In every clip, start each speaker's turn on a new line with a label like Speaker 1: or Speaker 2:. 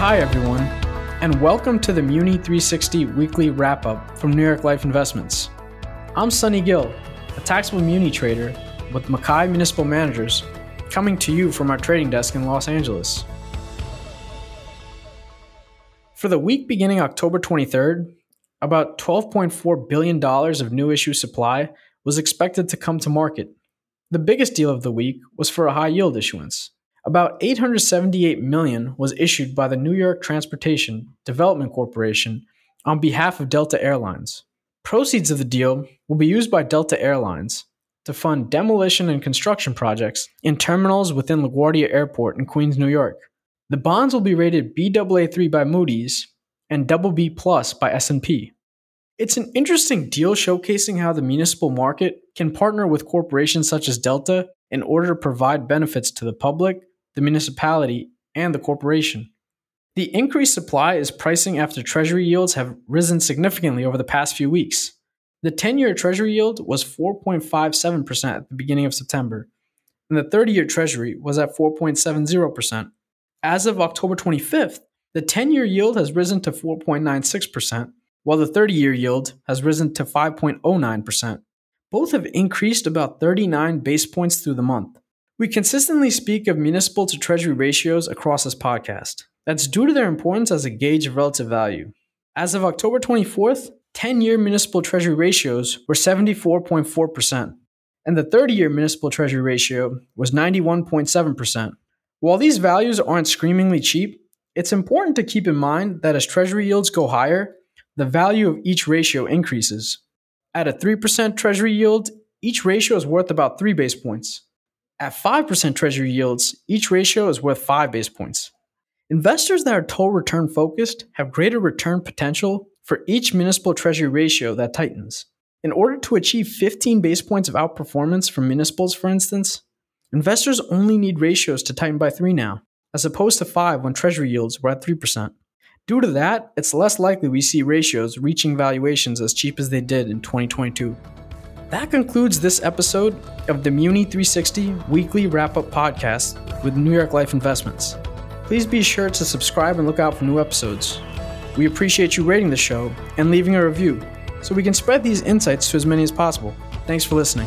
Speaker 1: Hi, everyone, and welcome to the Muni 360 weekly wrap up from New York Life Investments. I'm Sunny Gill, a taxable Muni trader with MacKay Municipal Managers, coming to you from our trading desk in Los Angeles. For the week beginning October 23rd, about $12.4 billion of new issue supply was expected to come to market. The biggest deal of the week was for a high yield issuance. About 878 million was issued by the New York Transportation Development Corporation on behalf of Delta Airlines. Proceeds of the deal will be used by Delta Airlines to fund demolition and construction projects in terminals within LaGuardia Airport in Queens, New York. The bonds will be rated Baa3 by Moody's and BB Plus by S&P. It's an interesting deal showcasing how the municipal market can partner with corporations such as Delta in order to provide benefits to the public, the municipality, and the corporation. The increased supply is pricing after treasury yields have risen significantly over the past few weeks. The 10 year treasury yield was 4.57% at the beginning of September, and the 30 year treasury was at 4.70%. As of October 25th, the 10 year yield has risen to 4.96%, while the 30 year yield has risen to 5.09%. Both have increased about 39 base points through the month. We consistently speak of municipal to treasury ratios across this podcast. That's due to their importance as a gauge of relative value. As of October 24th, 10 year municipal treasury ratios were 74.4%, and the 30 year municipal treasury ratio was 91.7%. While these values aren't screamingly cheap, it's important to keep in mind that as treasury yields go higher, the value of each ratio increases. At a 3% treasury yield, each ratio is worth about 3 base points. At 5% treasury yields, each ratio is worth 5 base points. Investors that are total return focused have greater return potential for each municipal treasury ratio that tightens. In order to achieve 15 base points of outperformance from municipals, for instance, investors only need ratios to tighten by 3 now, as opposed to 5 when treasury yields were at 3%. Due to that, it's less likely we see ratios reaching valuations as cheap as they did in 2022. That concludes this episode of the Muni 360 weekly wrap up podcast with New York Life Investments. Please be sure to subscribe and look out for new episodes. We appreciate you rating the show and leaving a review so we can spread these insights to as many as possible. Thanks for listening.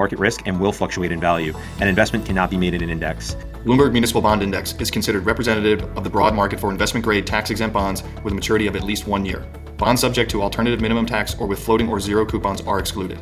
Speaker 2: market risk and will fluctuate in value. An investment cannot be made in an index.
Speaker 3: Bloomberg Municipal Bond Index is considered representative of the broad market for investment grade tax exempt bonds with a maturity of at least one year. Bonds subject to alternative minimum tax or with floating or zero coupons are excluded.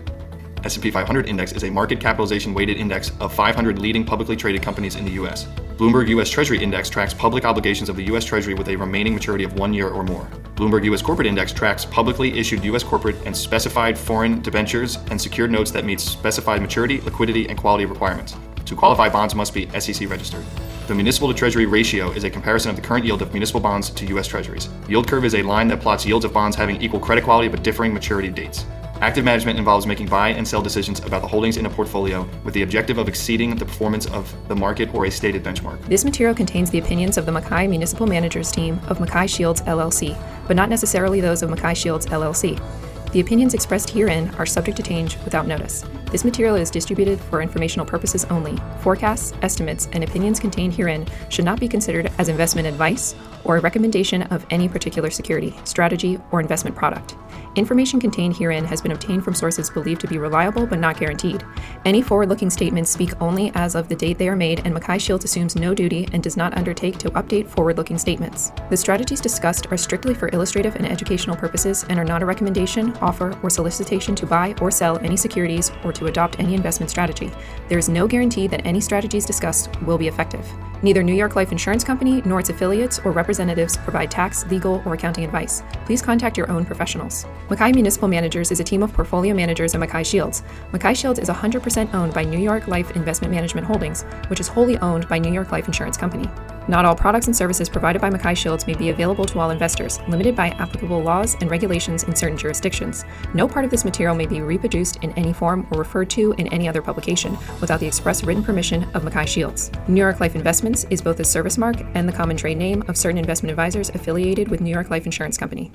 Speaker 3: S&P 500 index is a market capitalization weighted index of 500 leading publicly traded companies in the US. Bloomberg US Treasury Index tracks public obligations of the US Treasury with a remaining maturity of 1 year or more. Bloomberg US Corporate Index tracks publicly issued US corporate and specified foreign debentures and secured notes that meet specified maturity, liquidity, and quality requirements. To qualify, bonds must be SEC registered. The municipal to treasury ratio is a comparison of the current yield of municipal bonds to US Treasuries. Yield curve is a line that plots yields of bonds having equal credit quality but differing maturity dates. Active management involves making buy and sell decisions about the holdings in a portfolio with the objective of exceeding the performance of the market or a stated benchmark.
Speaker 4: This material contains the opinions of the MacKay Municipal Managers team of MacKay Shields LLC, but not necessarily those of MacKay Shields LLC. The opinions expressed herein are subject to change without notice. This material is distributed for informational purposes only. Forecasts, estimates, and opinions contained herein should not be considered as investment advice or a recommendation of any particular security, strategy, or investment product. Information contained herein has been obtained from sources believed to be reliable but not guaranteed. Any forward looking statements speak only as of the date they are made, and MacKay Shields assumes no duty and does not undertake to update forward looking statements. The strategies discussed are strictly for illustrative and educational purposes and are not a recommendation, offer, or solicitation to buy or sell any securities or to adopt any investment strategy. There is no guarantee that any strategies discussed will be effective. Neither New York Life Insurance Company nor its affiliates or representatives provide tax, legal, or accounting advice. Please contact your own professionals. MacKay Municipal Managers is a team of portfolio managers at MacKay Shields. MacKay Shields is 100% owned by New York Life Investment Management Holdings, which is wholly owned by New York Life Insurance Company. Not all products and services provided by MacKay Shields may be available to all investors, limited by applicable laws and regulations in certain jurisdictions. No part of this material may be reproduced in any form or referred to in any other publication without the express written permission of MacKay Shields. New York Life Investments is both the service mark and the common trade name of certain investment advisors affiliated with New York Life Insurance Company.